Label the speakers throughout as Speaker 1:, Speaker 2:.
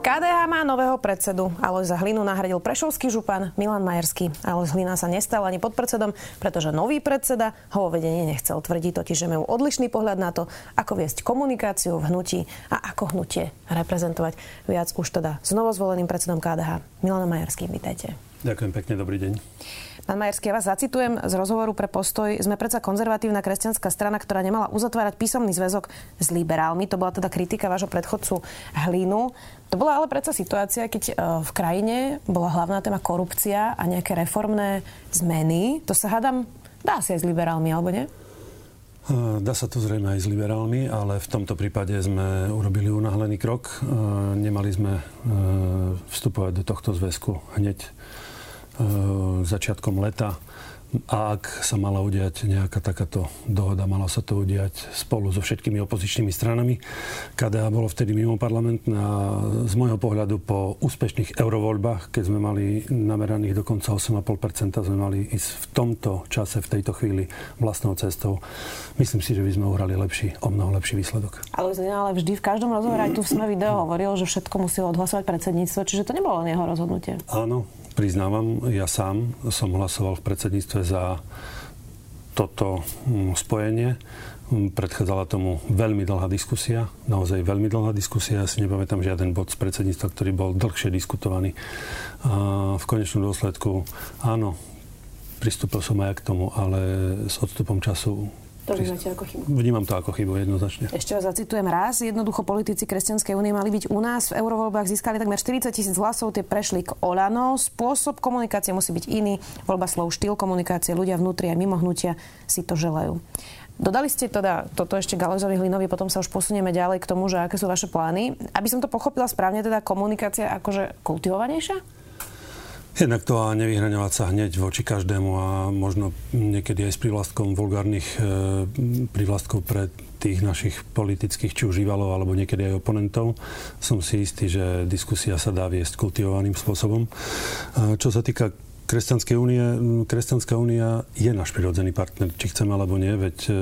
Speaker 1: KDH má nového predsedu. Alojza Hlinu nahradil prešovský župan Milan Majerský. Alojz Hlina sa nestal ani podpredsedom, pretože nový predseda ho vo vedení nechcel. Tvrdí totiž, že majú odlišný pohľad na to, ako viesť komunikáciu v hnutí a ako hnutie reprezentovať. Viac už teda s novozvoleným predsedom KDH. Milan Majerský, vítajte.
Speaker 2: Ďakujem pekne, dobrý deň.
Speaker 1: Pán Majerský, ja vás zacitujem z rozhovoru pre postoj. Sme predsa konzervatívna kresťanská strana, ktorá nemala uzatvárať písomný zväzok s liberálmi. To bola teda kritika vášho predchodcu Hlínu. To bola ale predsa situácia, keď e, v krajine bola hlavná téma korupcia a nejaké reformné zmeny. To sa hádam, dá si aj s liberálmi, alebo nie?
Speaker 2: E, dá sa to zrejme aj s liberálmi, ale v tomto prípade sme urobili unáhlený krok. E, nemali sme vstupovať do tohto zväzku hneď začiatkom leta. A ak sa mala udiať nejaká takáto dohoda, mala sa to udiať spolu so všetkými opozičnými stranami. KDH bolo vtedy mimo parlamentné a z môjho pohľadu po úspešných eurovoľbách, keď sme mali nameraných dokonca 8,5%, sme mali ísť v tomto čase, v tejto chvíli vlastnou cestou. Myslím si, že by sme uhrali lepší, o mnoho lepší výsledok.
Speaker 1: Ale, ale vždy v každom rozhovore aj tu v sme video hovoril, že všetko muselo odhlasovať predsedníctvo, čiže to nebolo len jeho rozhodnutie.
Speaker 2: Áno, priznávam, ja sám som hlasoval v predsedníctve za toto mm, spojenie. Mm, predchádzala tomu veľmi dlhá diskusia, naozaj veľmi dlhá diskusia. Ja si nepamätám žiaden bod z predsedníctva, ktorý bol dlhšie diskutovaný. A v konečnom dôsledku, áno, pristúpil som aj k tomu, ale s odstupom času
Speaker 1: to vnímate ako chybu?
Speaker 2: Vnímam to ako chybu jednoznačne.
Speaker 1: Ešte vás zacitujem raz. Jednoducho politici Kresťanskej únie mali byť u nás v eurovoľbách, získali takmer 40 tisíc hlasov, tie prešli k Olano. Spôsob komunikácie musí byť iný. Voľba slov, štýl komunikácie, ľudia vnútri a mimo hnutia si to želajú. Dodali ste teda toto ešte Galezovi Hlinovi, potom sa už posunieme ďalej k tomu, že aké sú vaše plány. Aby som to pochopila správne, teda komunikácia akože kultivovanejšia?
Speaker 2: Jednak to a nevyhraňovať sa hneď voči každému a možno niekedy aj s privlastkom vulgárnych e, privlastkov pre tých našich politických či už rivalov alebo niekedy aj oponentov. Som si istý, že diskusia sa dá viesť kultivovaným spôsobom. E, čo sa týka Kresťanskej únie, Kresťanská únia je náš prirodzený partner, či chceme alebo nie, veď e,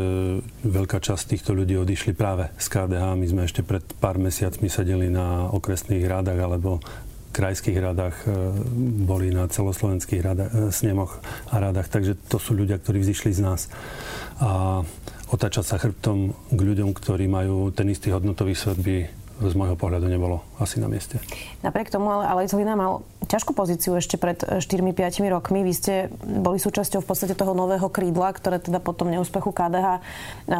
Speaker 2: veľká časť týchto ľudí odišli práve z KDH. My sme ešte pred pár mesiacmi sedeli na okresných rádach alebo krajských radách, e, boli na celoslovenských radách, e, snemoch a radách. Takže to sú ľudia, ktorí vzýšli z nás. A otáčať sa chrbtom k ľuďom, ktorí majú ten istý hodnotový svet, by z môjho pohľadu nebolo asi na mieste.
Speaker 1: Napriek tomu ale Alej Zlina mal ťažkú pozíciu ešte pred 4-5 rokmi. Vy ste boli súčasťou v podstate toho nového krídla, ktoré teda potom neúspechu KDH e,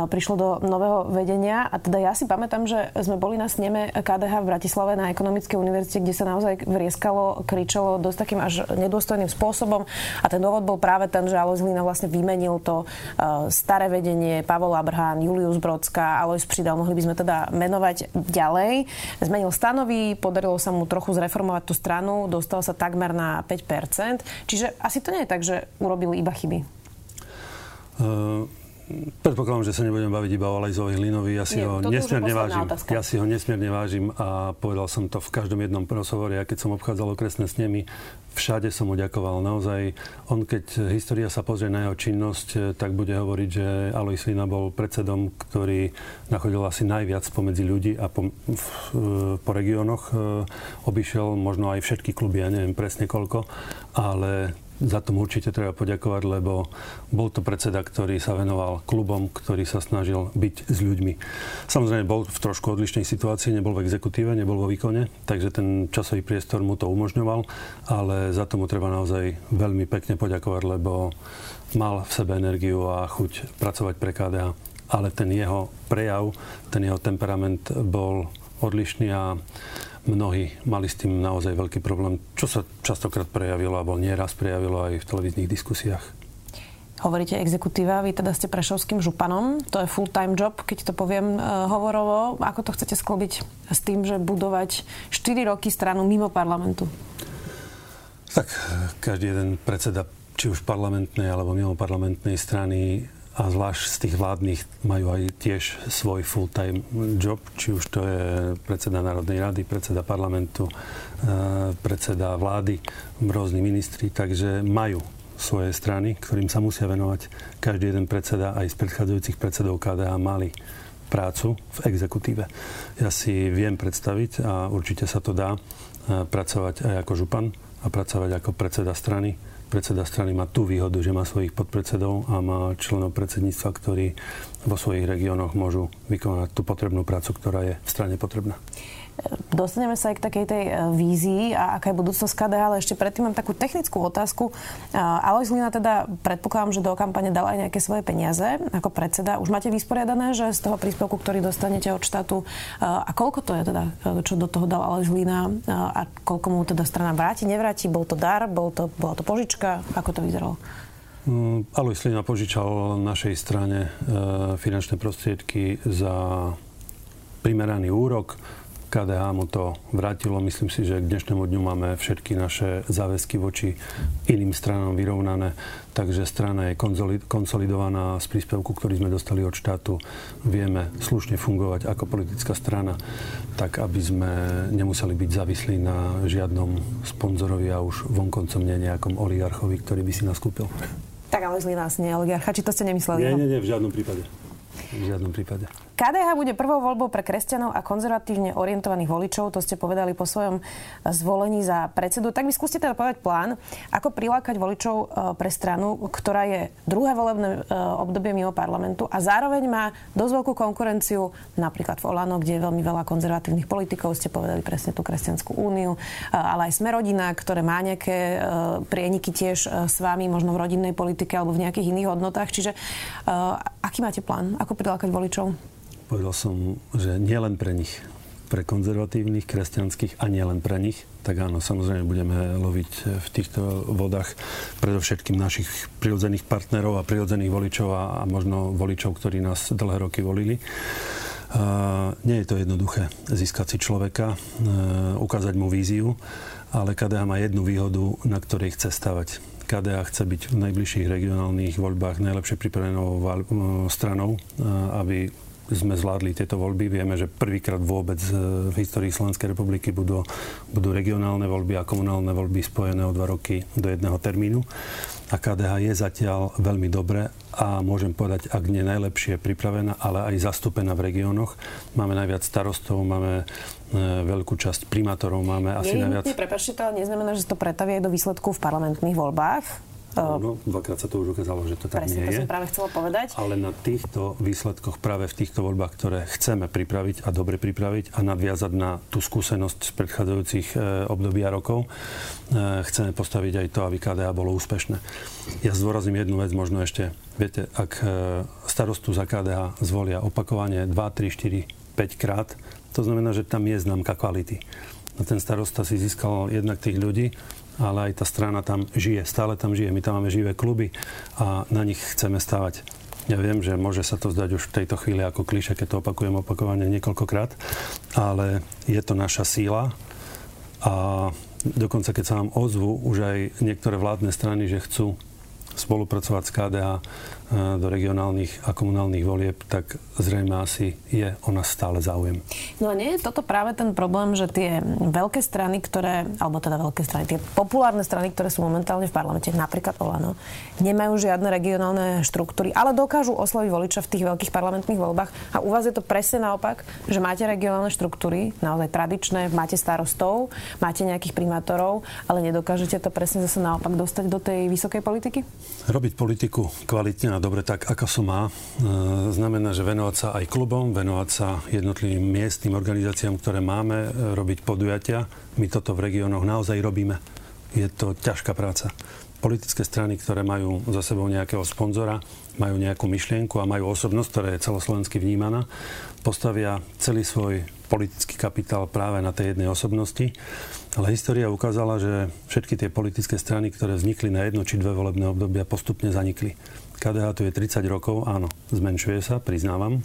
Speaker 1: prišlo do nového vedenia. A teda ja si pamätám, že sme boli na sneme KDH v Bratislave na Ekonomickej univerzite, kde sa naozaj vrieskalo, kričalo dosť takým až nedôstojným spôsobom. A ten dôvod bol práve ten, že Aloj Zlina vlastne vymenil to uh, staré vedenie, Pavol Abrhán, Julius Brodská, Aloj Pridal, mohli by sme teda menovať ďalej ďalej. Zmenil stanovy, podarilo sa mu trochu zreformovať tú stranu, dostal sa takmer na 5%. Čiže asi to nie je tak, že urobil iba chyby.
Speaker 2: Uh... Predpokladám, že sa nebudem baviť iba o Alejzovi Hlinovi. Ja si Nie, ho nesmierne vážim. Otázka. Ja si ho nesmierne vážim a povedal som to v každom jednom rozhovore. Ja keď som obchádzal okresné snemy, všade som mu ďakoval. Naozaj, on keď história sa pozrie na jeho činnosť, tak bude hovoriť, že Alojz Hlina bol predsedom, ktorý nachodil asi najviac pomedzi ľudí a po, v, po regiónoch. Obišiel možno aj všetky kluby, ja neviem presne koľko, ale za to určite treba poďakovať, lebo bol to predseda, ktorý sa venoval klubom, ktorý sa snažil byť s ľuďmi. Samozrejme, bol v trošku odlišnej situácii, nebol v exekutíve, nebol vo výkone, takže ten časový priestor mu to umožňoval, ale za tomu treba naozaj veľmi pekne poďakovať, lebo mal v sebe energiu a chuť pracovať pre KDH. Ale ten jeho prejav, ten jeho temperament bol odlišný a mnohí mali s tým naozaj veľký problém, čo sa častokrát prejavilo, alebo nieraz prejavilo aj v televíznych diskusiách.
Speaker 1: Hovoríte exekutíva, vy teda ste prešovským županom, to je full-time job, keď to poviem uh, hovorovo. Ako to chcete sklobiť s tým, že budovať 4 roky stranu mimo parlamentu?
Speaker 2: Tak každý jeden predseda, či už parlamentnej alebo mimo parlamentnej strany a zvlášť z tých vládnych majú aj tiež svoj full-time job, či už to je predseda Národnej rady, predseda parlamentu, e, predseda vlády, rôzni ministri, takže majú svoje strany, ktorým sa musia venovať. Každý jeden predseda aj z predchádzajúcich predsedov KDH mali prácu v exekutíve. Ja si viem predstaviť a určite sa to dá e, pracovať aj ako župan a pracovať ako predseda strany predseda strany má tú výhodu, že má svojich podpredsedov a má členov predsedníctva, ktorí vo svojich regiónoch môžu vykonať tú potrebnú prácu, ktorá je v strane potrebná.
Speaker 1: Dostaneme sa aj k takej tej e, vízii a aká je budúcnosť KDH, ale ešte predtým mám takú technickú otázku. E, Alois Lina teda predpokladám, že do kampane dal aj nejaké svoje peniaze ako predseda. Už máte vysporiadané, že z toho príspevku, ktorý dostanete od štátu, e, a koľko to je teda, čo do toho dal Alois Lina a koľko mu teda strana vráti, nevráti? Bol to dar, bol to, bola to požička? Ako to vyzeralo?
Speaker 2: Mm, Alois Lina požičal našej strane finančné prostriedky za primeraný úrok KDH mu to vrátilo. Myslím si, že k dnešnému dňu máme všetky naše záväzky voči iným stranám vyrovnané, takže strana je konsolidovaná z príspevku, ktorý sme dostali od štátu. Vieme slušne fungovať ako politická strana, tak aby sme nemuseli byť závislí na žiadnom sponzorovi a už vonkoncom nie nejakom oligarchovi, ktorý by si nás kúpil.
Speaker 1: Tak ale zlý nás nie oligarcha, či to ste nemysleli?
Speaker 2: Nie, nie, nie, v žiadnom prípade. V žiadnom prípade.
Speaker 1: KDH bude prvou voľbou pre kresťanov a konzervatívne orientovaných voličov, to ste povedali po svojom zvolení za predsedu. Tak by skúste teda povedať plán, ako prilákať voličov e, pre stranu, ktorá je druhé volebné e, obdobie mimo parlamentu a zároveň má dosť veľkú konkurenciu napríklad v Olano, kde je veľmi veľa konzervatívnych politikov, ste povedali presne tú kresťanskú úniu, ale aj sme rodina, ktoré má nejaké prieniky tiež s vami, možno v rodinnej politike alebo v nejakých iných hodnotách. Čiže aký máte plán? Ako prilákať voličov?
Speaker 2: Povedal som, že nielen pre nich, pre konzervatívnych, kresťanských a nielen pre nich, tak áno, samozrejme budeme loviť v týchto vodách predovšetkým našich prirodzených partnerov a prirodzených voličov a, a možno voličov, ktorí nás dlhé roky volili. Uh, nie je to jednoduché získať si človeka, uh, ukázať mu víziu, ale KDH má jednu výhodu, na ktorej chce stavať. KDH chce byť v najbližších regionálnych voľbách najlepšie pripravenou stranou, aby sme zvládli tieto voľby. Vieme, že prvýkrát vôbec e, v histórii Slovenskej republiky budú, budú regionálne voľby a komunálne voľby spojené o dva roky do jedného termínu. A KDH je zatiaľ veľmi dobre a môžem povedať, ak nie najlepšie pripravená, ale aj zastúpená v regiónoch. Máme najviac starostov, máme e, veľkú časť primátorov, máme asi
Speaker 1: je
Speaker 2: najviac...
Speaker 1: Prepačte, to ale neznamená, že to pretavie aj do výsledku v parlamentných voľbách?
Speaker 2: Áno, dvakrát sa to už ukázalo, že to tak
Speaker 1: Presne,
Speaker 2: nie
Speaker 1: to je. som práve chcela povedať.
Speaker 2: Ale na týchto výsledkoch, práve v týchto voľbách, ktoré chceme pripraviť a dobre pripraviť a nadviazať na tú skúsenosť z predchádzajúcich e, období a rokov, e, chceme postaviť aj to, aby KDA bolo úspešné. Ja zdôrazním jednu vec, možno ešte, viete, ak e, starostu za KDA zvolia opakovanie 2, 3, 4, 5 krát, to znamená, že tam je známka kvality. A ten starosta si získal jednak tých ľudí, ale aj tá strana tam žije, stále tam žije. My tam máme živé kluby a na nich chceme stávať. Ja viem, že môže sa to zdať už v tejto chvíli ako kliše, keď to opakujem opakovane niekoľkokrát, ale je to naša síla a dokonca keď sa nám ozvu už aj niektoré vládne strany, že chcú spolupracovať s KDH do regionálnych a komunálnych volieb, tak zrejme asi je o nás stále záujem.
Speaker 1: No a nie je toto práve ten problém, že tie veľké strany, ktoré, alebo teda veľké strany, tie populárne strany, ktoré sú momentálne v parlamente, napríklad Olano, nemajú žiadne regionálne štruktúry, ale dokážu osloviť voliča v tých veľkých parlamentných voľbách. A u vás je to presne naopak, že máte regionálne štruktúry, naozaj tradičné, máte starostov, máte nejakých primátorov, ale nedokážete to presne zase naopak dostať do tej vysokej politiky?
Speaker 2: Robiť politiku kvalitne dobre tak, ako som má. E, znamená, že venovať sa aj klubom, venovať sa jednotlivým miestnym organizáciám, ktoré máme, e, robiť podujatia. My toto v regiónoch naozaj robíme. Je to ťažká práca. Politické strany, ktoré majú za sebou nejakého sponzora, majú nejakú myšlienku a majú osobnosť, ktorá je celoslovensky vnímaná, postavia celý svoj politický kapitál práve na tej jednej osobnosti. Ale história ukázala, že všetky tie politické strany, ktoré vznikli na jedno či dve volebné obdobia, postupne zanikli. KDH tu je 30 rokov, áno, zmenšuje sa, priznávam.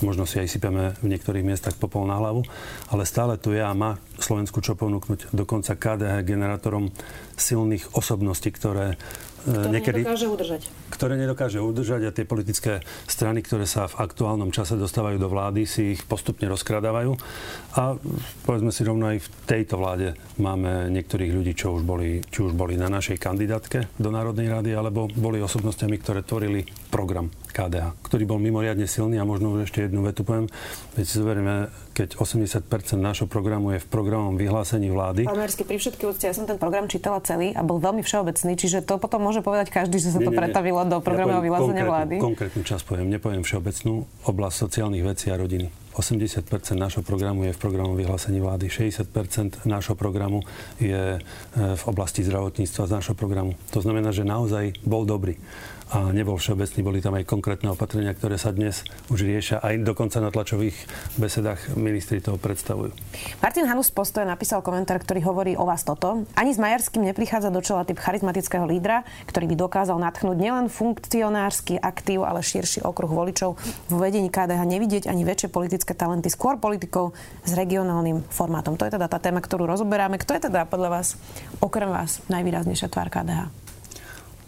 Speaker 2: Možno si aj sypeme v niektorých miestach popol na hlavu, ale stále tu je a má Slovensku čo ponúknuť. Dokonca KDH generátorom silných osobností, ktoré
Speaker 1: ktoré niekedy... nedokáže udržať.
Speaker 2: Ktoré nedokáže udržať a tie politické strany, ktoré sa v aktuálnom čase dostávajú do vlády, si ich postupne rozkradávajú. A povedzme si rovno aj v tejto vláde máme niektorých ľudí, čo už boli, či už boli na našej kandidátke do Národnej rady, alebo boli osobnostiami, ktoré tvorili program KDH, ktorý bol mimoriadne silný a možno už ešte jednu vetu poviem. Veď si zoberieme, keď 80% nášho programu je v programovom vyhlásení vlády.
Speaker 1: Pán Mersky, pri všetky úcte, ja som ten program čítala celý a bol veľmi všeobecný, čiže to potom môže povedať každý, že sa nie, to nie, pretavilo do programového ja vyhlásenia vlády.
Speaker 2: Konkrétnu časť poviem, nepoviem všeobecnú, oblasť sociálnych vecí a rodiny. 80% nášho programu je v programu vyhlásení vlády, 60% nášho programu je e, v oblasti zdravotníctva z nášho programu. To znamená, že naozaj bol dobrý a nebol všeobecný, boli tam aj konkrétne opatrenia, ktoré sa dnes už riešia. Aj dokonca na tlačových besedách ministri toho predstavujú.
Speaker 1: Martin Hanus z Postoje napísal komentár, ktorý hovorí o vás toto. Ani s Majerským neprichádza do čela typ charizmatického lídra, ktorý by dokázal natchnúť nielen funkcionársky aktív, ale širší okruh voličov. Vo vedení KDH nevidieť ani väčšie politické talenty, skôr politikov s regionálnym formátom. To je teda tá téma, ktorú rozoberáme. Kto je teda podľa vás, okrem vás, najvýraznejšia tvár KDH?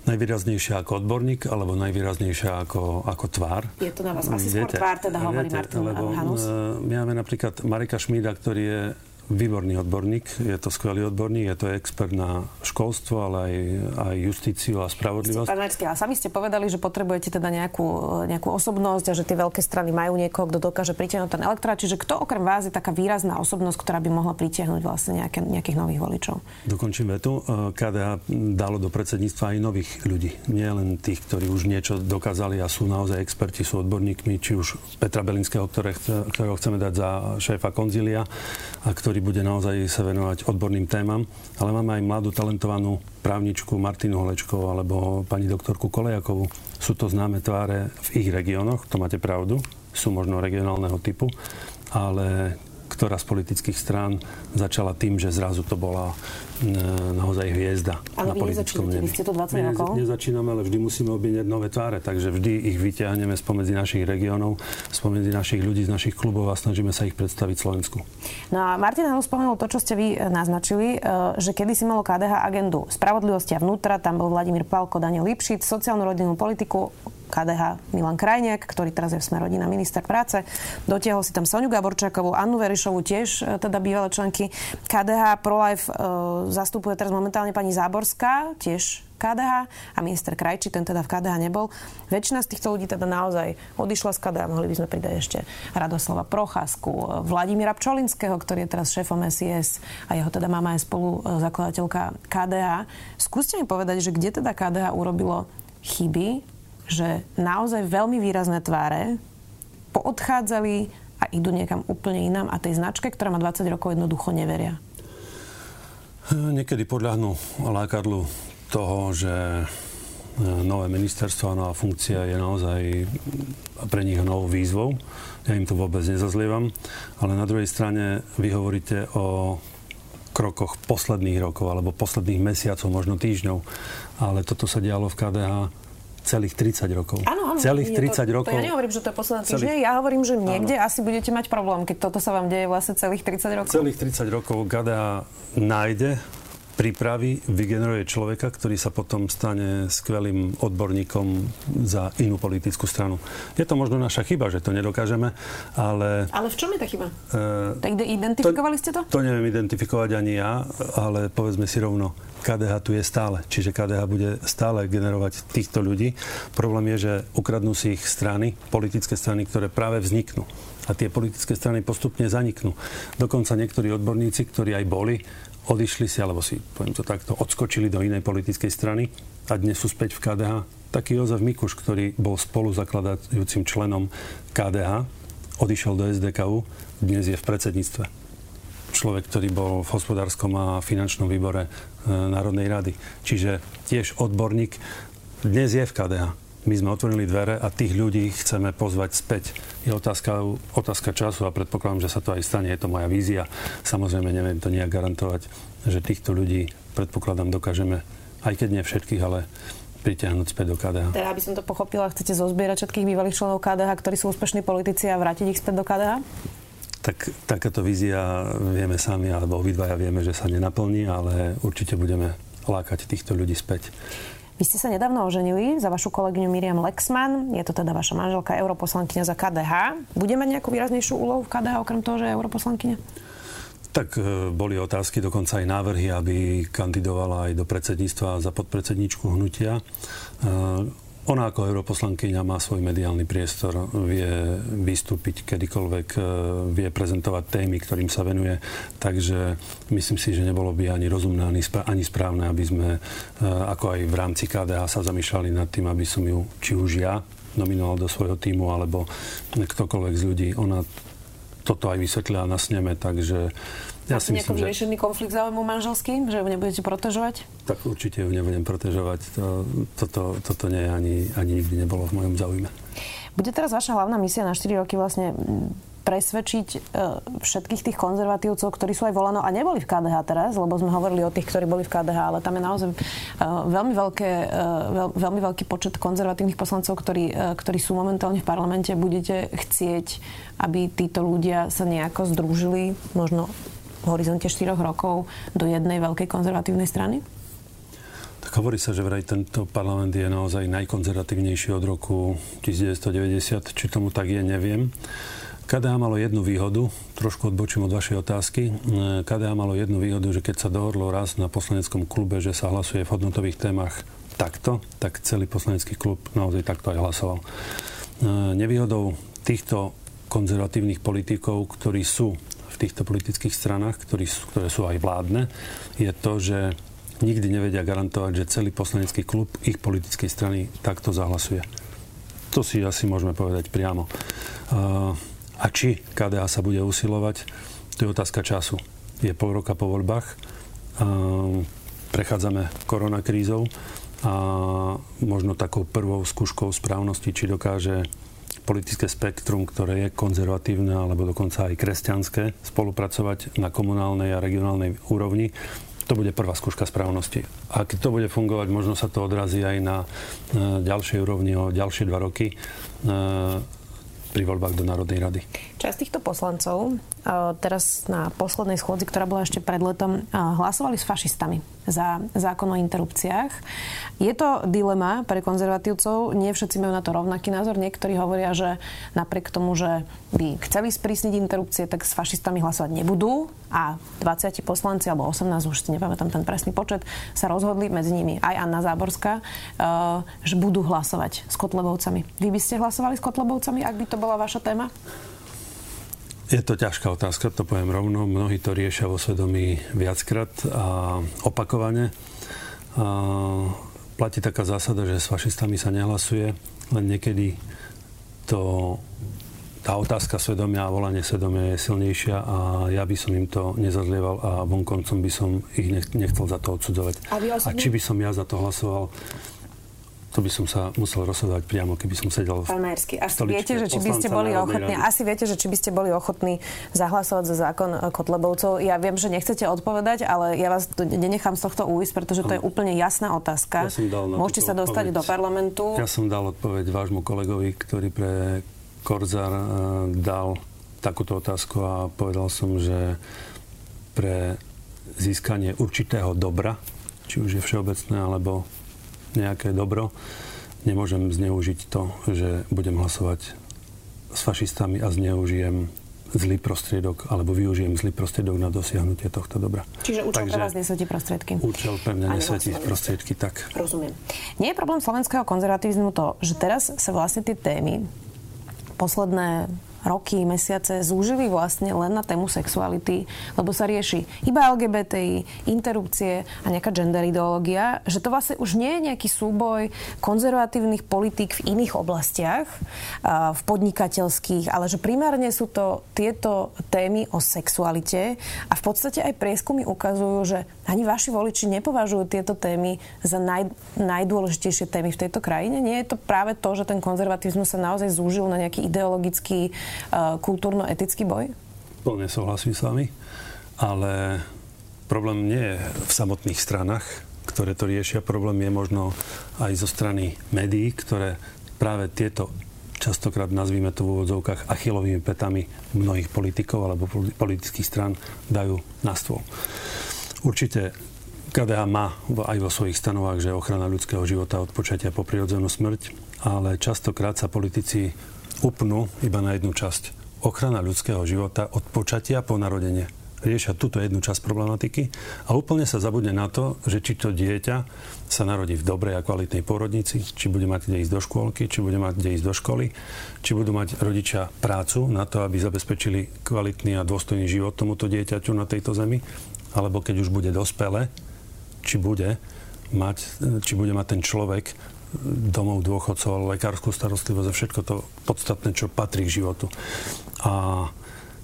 Speaker 2: Najvýraznejšia ako odborník, alebo najvýraznejšia ako, ako tvár.
Speaker 1: Je to na vás asi skôr tvár, teda hovorí viete, Martin lebo, Hanus? E,
Speaker 2: my máme napríklad Marika Šmída, ktorý je výborný odborník, je to skvelý odborník, je to expert na školstvo, ale aj, aj justíciu a spravodlivosť.
Speaker 1: Pán Marsky, ale sami ste povedali, že potrebujete teda nejakú, nejakú osobnosť a že tie veľké strany majú niekoho, kto dokáže pritiahnuť ten elektorát. Čiže kto okrem vás je taká výrazná osobnosť, ktorá by mohla pritiahnuť vlastne nejaké, nejakých nových voličov?
Speaker 2: Dokončím vetu. E, KDH dalo do predsedníctva aj nových ľudí. Nie len tých, ktorí už niečo dokázali a sú naozaj experti, sú odborníkmi, či už Petra Belinského, ktoré, ktorého chceme dať za šéfa konzília a ktorý ktorý bude naozaj sa venovať odborným témam, ale máme aj mladú talentovanú právničku Martinu Holečkovú alebo pani doktorku Kolejakovú. Sú to známe tváre v ich regiónoch, to máte pravdu, sú možno regionálneho typu, ale ktorá z politických strán začala tým, že zrazu to bola e, naozaj hviezda
Speaker 1: ale na politickom nebi. Vy ste to 20 rokov?
Speaker 2: My nezačíname, ale vždy musíme obíňať nové tváre, takže vždy ich vyťahneme spomedzi našich regiónov, spomedzi našich ľudí z našich klubov a snažíme sa ich predstaviť Slovensku.
Speaker 1: No a Martin Hanus spomenul to, čo ste vy e, naznačili, e, že kedy si malo KDH agendu spravodlivosti a vnútra, tam bol Vladimír Palko, Daniel Lipšic, sociálnu rodinnú politiku, KDH Milan Krajniak, ktorý teraz je v Sme rodina minister práce. Dotiahol si tam Soniu Gaborčákovú, Annu Verišovu, tiež e, teda bývalé členky KDH. ProLife e, zastupuje teraz momentálne pani Záborská, tiež KDH a minister Krajči, ten teda v KDH nebol. Väčšina z týchto ľudí teda naozaj odišla z KDH. Mohli by sme pridať ešte Radoslava Procházku, e, Vladimíra Pčolinského, ktorý je teraz šéfom SIS a jeho teda mama je spolu zakladateľka KDH. Skúste mi povedať, že kde teda KDH urobilo chyby že naozaj veľmi výrazné tváre poodchádzali a idú niekam úplne inám a tej značke, ktorá má 20 rokov, jednoducho neveria.
Speaker 2: Niekedy podľahnú lákadlu toho, že e, nové ministerstvo a nová funkcia je naozaj pre nich novou výzvou. Ja im to vôbec nezazlievam. Ale na druhej strane vy hovoríte o krokoch posledných rokov alebo posledných mesiacov, možno týždňov. Ale toto sa dialo v KDH celých 30 rokov.
Speaker 1: Áno, áno.
Speaker 2: Celých 30
Speaker 1: to,
Speaker 2: rokov.
Speaker 1: To ja nehovorím, že to je posledné týždne. Ja hovorím, že niekde áno. asi budete mať problém, keď toto sa vám deje vlastne celých 30 rokov.
Speaker 2: Celých 30 rokov GADA nájde pripraví, vygeneruje človeka, ktorý sa potom stane skvelým odborníkom za inú politickú stranu. Je to možno naša chyba, že to nedokážeme, ale...
Speaker 1: Ale v čom je tá chyba? Uh, tak identifikovali
Speaker 2: to,
Speaker 1: ste to?
Speaker 2: To neviem identifikovať ani ja, ale povedzme si rovno, KDH tu je stále. Čiže KDH bude stále generovať týchto ľudí. Problém je, že ukradnú si ich strany, politické strany, ktoré práve vzniknú. A tie politické strany postupne zaniknú. Dokonca niektorí odborníci, ktorí aj boli, odišli si, alebo si, poviem to takto, odskočili do inej politickej strany a dnes sú späť v KDH. Taký Jozef Mikuš, ktorý bol spoluzakladajúcim členom KDH, odišiel do SDKU, dnes je v predsedníctve. Človek, ktorý bol v hospodárskom a finančnom výbore e, Národnej rady. Čiže tiež odborník, dnes je v KDH my sme otvorili dvere a tých ľudí chceme pozvať späť. Je otázka, otázka času a predpokladám, že sa to aj stane. Je to moja vízia. Samozrejme, neviem to nejak garantovať, že týchto ľudí, predpokladám, dokážeme, aj keď nie všetkých, ale pritiahnuť späť do KDH.
Speaker 1: Teda, aby som to pochopila, chcete zozbierať všetkých bývalých členov KDH, ktorí sú úspešní politici a vrátiť ich späť do KDH?
Speaker 2: Tak takáto vízia vieme sami, alebo obidvaja vieme, že sa nenaplní, ale určite budeme lákať týchto ľudí späť.
Speaker 1: Vy ste sa nedávno oženili za vašu kolegyňu Miriam Lexman. Je to teda vaša manželka, europoslankyňa za KDH. Bude mať nejakú výraznejšiu úlohu v KDH, okrem toho, že je europoslankyňa?
Speaker 2: Tak e, boli otázky, dokonca aj návrhy, aby kandidovala aj do predsedníctva za podpredsedničku hnutia. Ona ako europoslankyňa má svoj mediálny priestor, vie vystúpiť kedykoľvek, e, vie prezentovať témy, ktorým sa venuje. Takže myslím si, že nebolo by ani rozumné, ani správne, aby sme e, ako aj v rámci KDH sa zamýšľali nad tým, aby som ju, či už ja, nominoval do svojho týmu, alebo ktokoľvek z ľudí. Ona toto aj vysvetlila na sneme, takže
Speaker 1: ja si myslím, že... vyriešený konflikt záujmu manželským, že ju nebudete protežovať?
Speaker 2: Tak určite ju nebudem protežovať. To, toto, toto nie, ani, ani nikdy nebolo v mojom záujme.
Speaker 1: Bude teraz vaša hlavná misia na 4 roky vlastne presvedčiť e, všetkých tých konzervatívcov, ktorí sú aj volano a neboli v KDH teraz, lebo sme hovorili o tých, ktorí boli v KDH, ale tam je naozaj e, veľmi, veľké, e, veľ, veľmi veľký počet konzervatívnych poslancov, ktorí, ktorí sú momentálne v parlamente. Budete chcieť, aby títo ľudia sa nejako združili, možno v horizonte 4 rokov do jednej veľkej konzervatívnej strany?
Speaker 2: Tak hovorí sa, že vraj tento parlament je naozaj najkonzervatívnejší od roku 1990. Či tomu tak je, neviem. KDA malo jednu výhodu, trošku odbočím od vašej otázky. KDA malo jednu výhodu, že keď sa dohodlo raz na poslaneckom klube, že sa hlasuje v hodnotových témach takto, tak celý poslanecký klub naozaj takto aj hlasoval. Nevýhodou týchto konzervatívnych politikov, ktorí sú v týchto politických stranách, ktorí, ktoré sú aj vládne, je to, že nikdy nevedia garantovať, že celý poslanecký klub ich politickej strany takto zahlasuje. To si asi môžeme povedať priamo. A či KDA sa bude usilovať, to je otázka času. Je pol roka po voľbách, prechádzame koronakrízou a možno takou prvou skúškou správnosti, či dokáže politické spektrum, ktoré je konzervatívne alebo dokonca aj kresťanské, spolupracovať na komunálnej a regionálnej úrovni. To bude prvá skúška správnosti. A keď to bude fungovať, možno sa to odrazí aj na ďalšej úrovni o ďalšie dva roky pri voľbách do Národnej rady.
Speaker 1: Časť týchto poslancov teraz na poslednej schôdzi, ktorá bola ešte pred letom, hlasovali s fašistami za zákon o interrupciách. Je to dilema pre konzervatívcov. Nie všetci majú na to rovnaký názor. Niektorí hovoria, že napriek tomu, že by chceli sprísniť interrupcie, tak s fašistami hlasovať nebudú. A 20 poslanci, alebo 18, už si nepamätám ten presný počet, sa rozhodli, medzi nimi aj Anna Záborská, e, že budú hlasovať s Kotlebovcami. Vy by ste hlasovali s Kotlebovcami, ak by to bola vaša téma?
Speaker 2: Je to ťažká otázka, to poviem rovno. Mnohí to riešia vo svedomí viackrát a opakovane. A platí taká zásada, že s fašistami sa nehlasuje, len niekedy to, tá otázka svedomia a volanie svedomia je silnejšia a ja by som im to nezazlieval a vonkoncom by som ich nechcel za to odsudzovať. A, a či by som ja za to hlasoval, to by som sa musel rozhodovať priamo, keby som sedel v
Speaker 1: Pán Majersky, asi viete, že či by ste boli ochotní, asi viete, že či by ste boli ochotní zahlasovať za zákon Kotlebovcov. Ja viem, že nechcete odpovedať, ale ja vás nenechám z tohto újsť, pretože to je úplne jasná otázka. Ja som dal Môžete sa dostať odpoveď. do parlamentu.
Speaker 2: Ja som dal odpoveď vášmu kolegovi, ktorý pre Korzar uh, dal takúto otázku a povedal som, že pre získanie určitého dobra, či už je všeobecné alebo nejaké dobro, nemôžem zneužiť to, že budem hlasovať s fašistami a zneužijem zlý prostriedok, alebo využijem zlý prostriedok na dosiahnutie tohto dobra.
Speaker 1: Čiže účel Takže pre vás nesvetí prostriedky?
Speaker 2: Účel pre mňa nesvetí prostriedky, tak.
Speaker 1: Rozumiem. Nie je problém slovenského konzervativizmu to, že teraz sa vlastne tie témy posledné roky, mesiace zúžili vlastne len na tému sexuality, lebo sa rieši iba LGBTI, interrupcie a nejaká gender ideológia, že to vlastne už nie je nejaký súboj konzervatívnych politík v iných oblastiach, v podnikateľských, ale že primárne sú to tieto témy o sexualite a v podstate aj prieskumy ukazujú, že ani vaši voliči nepovažujú tieto témy za naj, najdôležitejšie témy v tejto krajine. Nie je to práve to, že ten konzervativizmus sa naozaj zúžil na nejaký ideologický kultúrno-etický boj?
Speaker 2: Plne súhlasím s vami, ale problém nie je v samotných stranách, ktoré to riešia. Problém je možno aj zo strany médií, ktoré práve tieto častokrát nazvíme to v úvodzovkách achilovými petami mnohých politikov alebo politických stran dajú na stôl. Určite KDH má aj vo svojich stanovách, že ochrana ľudského života od počatia po prirodzenú smrť, ale častokrát sa politici upnú iba na jednu časť. Ochrana ľudského života od počatia po narodenie riešia túto jednu časť problematiky a úplne sa zabudne na to, že či to dieťa sa narodí v dobrej a kvalitnej pôrodnici, či bude mať kde ísť do škôlky, či bude mať kde ísť do školy, či budú mať rodičia prácu na to, aby zabezpečili kvalitný a dôstojný život tomuto dieťaťu na tejto zemi, alebo keď už bude dospelé, či bude mať, či bude mať ten človek domov dôchodcov, lekárskú starostlivosť a všetko to podstatné, čo patrí k životu. A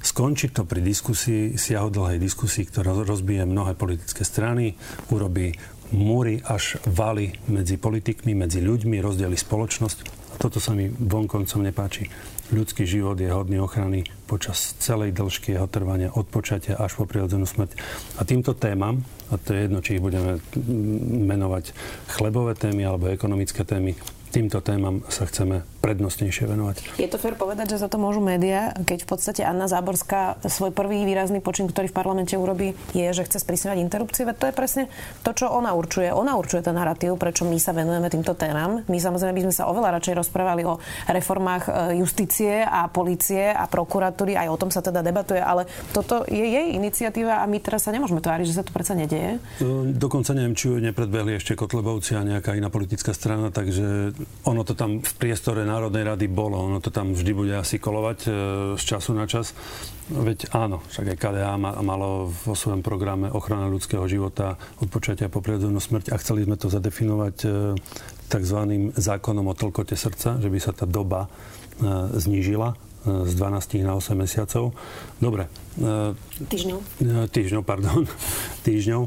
Speaker 2: Skončí to pri diskusii, siahodlhej diskusii, ktorá rozbije mnohé politické strany, urobí múry až valy medzi politikmi, medzi ľuďmi, rozdeli spoločnosť. A toto sa mi vonkoncom nepáči. Ľudský život je hodný ochrany počas celej dĺžky jeho trvania od počatia až po prirodzenú smrť. A týmto témam, a to je jedno, či ich budeme menovať chlebové témy alebo ekonomické témy, týmto témam sa chceme prednostnejšie venovať.
Speaker 1: Je to fér povedať, že za to môžu médiá, keď v podstate Anna Záborská svoj prvý výrazný počin, ktorý v parlamente urobí, je, že chce sprísňovať interrupcie. Veď to je presne to, čo ona určuje. Ona určuje ten narratív, prečo my sa venujeme týmto témam. My samozrejme by sme sa oveľa radšej rozprávali o reformách e, justície a policie a prokuratúry, aj o tom sa teda debatuje, ale toto je jej iniciatíva a my teraz sa nemôžeme tváriť, že sa to predsa nedieje.
Speaker 2: E, dokonca neviem, či ju nepredbehli ešte Kotlebovci a nejaká iná politická strana, takže ono to tam v priestore Národnej rady bolo, ono to tam vždy bude asi kolovať e, z času na čas. Veď áno, však aj KDA malo vo svojom programe ochrana ľudského života od počatia po prirodzenú smrť a chceli sme to zadefinovať e, tzv. zákonom o tlkote srdca, že by sa tá doba e, znížila e, z 12 na 8 mesiacov. Dobre.
Speaker 1: E, týždňov.
Speaker 2: E, týždňov, pardon. týždňov.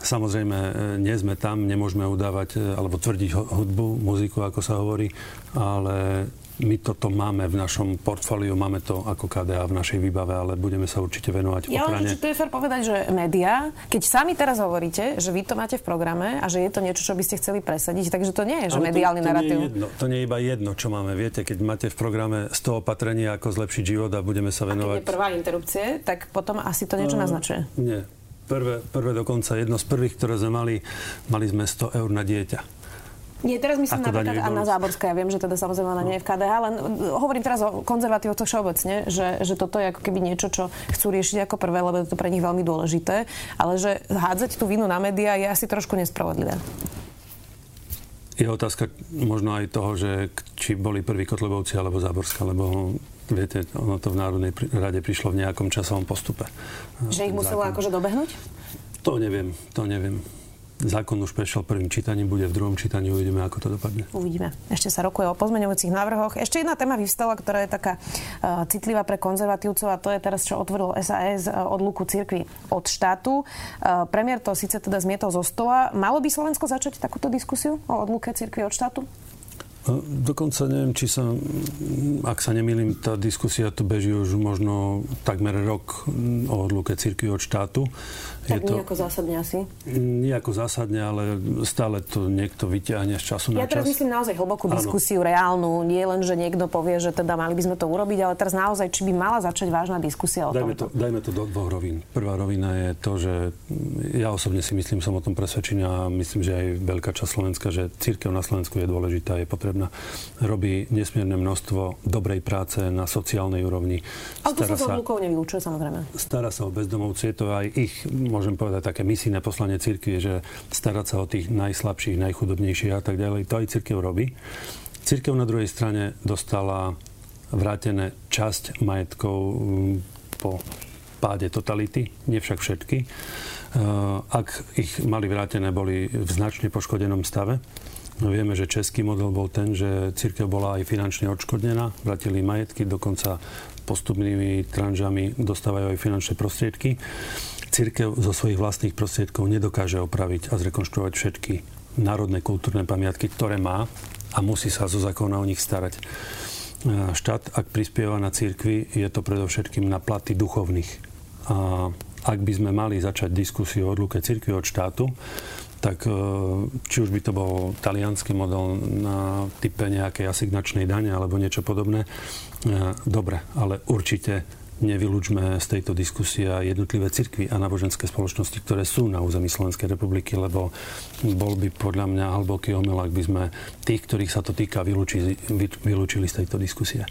Speaker 2: Samozrejme, e, nie sme tam, nemôžeme udávať e, alebo tvrdiť hudbu, muziku, ako sa hovorí, ale my toto máme v našom portfóliu, máme to ako KDA v našej výbave, ale budeme sa určite venovať
Speaker 1: ja ochrane. Ja to je fér povedať, že médiá, keď sami teraz hovoríte, že vy to máte v programe a že je to niečo, čo by ste chceli presadiť, takže to nie je, že ale mediálny
Speaker 2: to, to
Speaker 1: narratív.
Speaker 2: Nie je jedno, to nie je iba jedno, čo máme. Viete, keď máte v programe 100 opatrení, ako zlepšiť život a budeme sa venovať... A
Speaker 1: keď je prvá interrupcie, tak potom asi to niečo uh, naznačuje.
Speaker 2: Nie, prvé, prvé dokonca jedno z prvých, ktoré sme mali, mali sme 100 eur na dieťa.
Speaker 1: Nie, teraz myslím Ako napríklad Anna Záborská. Ja viem, že teda samozrejme ona nie je v KDH, len hovorím teraz o konzervatívcoch všeobecne, že, že toto je ako keby niečo, čo chcú riešiť ako prvé, lebo je to pre nich veľmi dôležité, ale že hádzať tú vinu na médiá je asi trošku nespravodlivé.
Speaker 2: Je otázka možno aj toho, že či boli prví Kotlebovci alebo Záborská, lebo Viete, ono to v Národnej rade prišlo v nejakom časovom postupe.
Speaker 1: Že ich muselo akože dobehnúť?
Speaker 2: To neviem, to neviem. Zákon už prešiel prvým čítaním, bude v druhom čítaní, uvidíme, ako to dopadne.
Speaker 1: Uvidíme. Ešte sa rokuje o pozmeňujúcich návrhoch. Ešte jedna téma vyvstala, ktorá je taká uh, citlivá pre konzervatívcov a to je teraz, čo otvoril SAS uh, e, od luku cirkvi od štátu. Uh, premiér to síce teda zmietol zo stola. Malo by Slovensko začať takúto diskusiu o odluke cirkvi od štátu?
Speaker 2: Dokonca neviem, či sa, ak sa nemýlim, tá diskusia tu beží už možno takmer rok o odluke cirkvi od štátu.
Speaker 1: Tak je nejako to, zásadne asi?
Speaker 2: Nejako zásadne, ale stále to niekto vyťahne z času
Speaker 1: ja
Speaker 2: na čas.
Speaker 1: Ja teraz myslím naozaj hlbokú diskusiu, ano. reálnu. Nie len, že niekto povie, že teda mali by sme to urobiť, ale teraz naozaj, či by mala začať vážna diskusia o
Speaker 2: dajme tomto. To, dajme to do dvoch rovín. Prvá rovina je to, že ja osobne si myslím, som o tom presvedčený a myslím, že aj veľká časť Slovenska, že církev na Slovensku je dôležitá, je potrebná. Robí nesmierne množstvo dobrej práce na sociálnej úrovni.
Speaker 1: Ale to sa od nevylúčuje, samozrejme.
Speaker 2: Stará sa o bezdomovci, je to aj ich, môžem povedať, také misijné poslanie cirkvi, že starať sa o tých najslabších, najchudobnejších a tak ďalej. To aj cirkev robí. Cirkev na druhej strane dostala vrátené časť majetkov mm, po páde totality, nie však všetky. Ak ich mali vrátené, boli v značne poškodenom stave. No vieme, že český model bol ten, že církev bola aj finančne odškodnená, vratili majetky, dokonca postupnými tranžami dostávajú aj finančné prostriedky. Církev zo svojich vlastných prostriedkov nedokáže opraviť a zrekonštruovať všetky národné kultúrne pamiatky, ktoré má a musí sa zo zákona o nich starať. Štát, ak prispieva na církvi, je to predovšetkým na platy duchovných. A ak by sme mali začať diskusiu o odluke církvy od štátu, tak e, či už by to bol talianský model na type nejakej asignačnej dane alebo niečo podobné, e, dobre, ale určite nevylúčme z tejto diskusie jednotlivé cirkvy a náboženské spoločnosti, ktoré sú na území Slovenskej republiky, lebo bol by podľa mňa hlboký omyl, ak by sme tých, ktorých sa to týka, vylúčili, vylúčili z tejto diskusie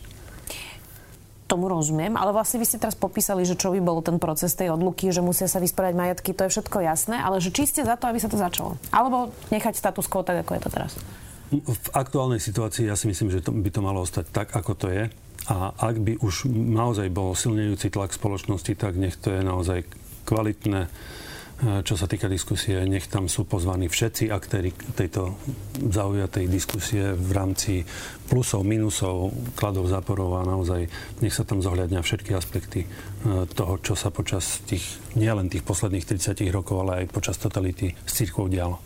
Speaker 1: tomu rozumiem, ale vlastne vy ste teraz popísali, že čo by bol ten proces tej odluky, že musia sa vysporiadať majetky, to je všetko jasné, ale že či ste za to, aby sa to začalo? Alebo nechať status quo tak, ako je to teraz?
Speaker 2: V aktuálnej situácii ja si myslím, že to by to malo ostať tak, ako to je. A ak by už naozaj bol silnejúci tlak spoločnosti, tak nech to je naozaj kvalitné Eh, čo sa týka diskusie, nech tam sú pozvaní všetci aktéry tejto zaujatej diskusie v rámci plusov, minusov, kladov, záporov a naozaj nech sa tam zohľadňa všetky aspekty eh, toho, čo sa počas tých, nielen tých posledných 30 rokov, ale aj počas totality s církvou dialo.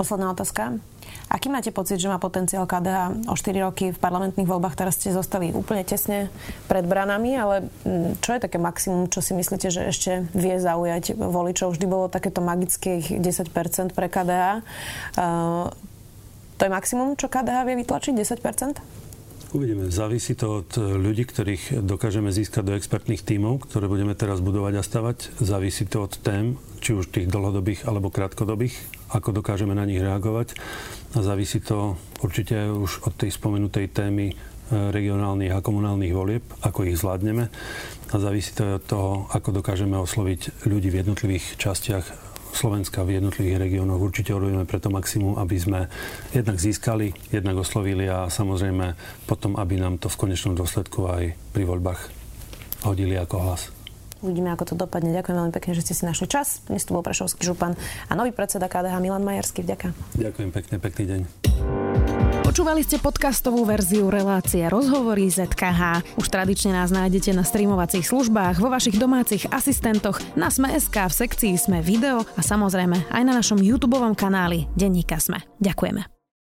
Speaker 1: Posledná otázka. Aký máte pocit, že má potenciál KDH o 4 roky v parlamentných voľbách? Teraz ste zostali úplne tesne pred branami, ale mm, čo je také maximum, čo si myslíte, že ešte vie zaujať voličov? Vždy bolo takéto magických 10% pre KDH. Uh, to je maximum, čo KDH vie vytlačiť? 10%?
Speaker 2: Uvidíme. Závisí to od ľudí, ktorých dokážeme získať do expertných tímov, ktoré budeme teraz budovať a stavať. Závisí to od tém, či už tých dlhodobých alebo krátkodobých, ako dokážeme na nich reagovať a závisí to určite už od tej spomenutej témy e, regionálnych a komunálnych volieb, ako ich zvládneme a závisí to od toho, ako dokážeme osloviť ľudí v jednotlivých častiach Slovenska v jednotlivých regiónoch. Určite urobíme preto maximum, aby sme jednak získali, jednak oslovili a samozrejme potom, aby nám to v konečnom dôsledku aj pri voľbách hodili ako hlas.
Speaker 1: Uvidíme, ako to dopadne. Ďakujem veľmi pekne, že ste si našli čas. Dnes tu bol Prešovský župan a nový predseda KDH Milan Majerský. Ďakujem.
Speaker 2: Ďakujem pekne, pekný deň.
Speaker 3: Počúvali ste podcastovú verziu relácie Rozhovory ZKH. Už tradične nás nájdete na streamovacích službách, vo vašich domácich asistentoch, na Sme.sk, v sekcii Sme video a samozrejme aj na našom YouTube kanáli Denníka Sme. Ďakujeme.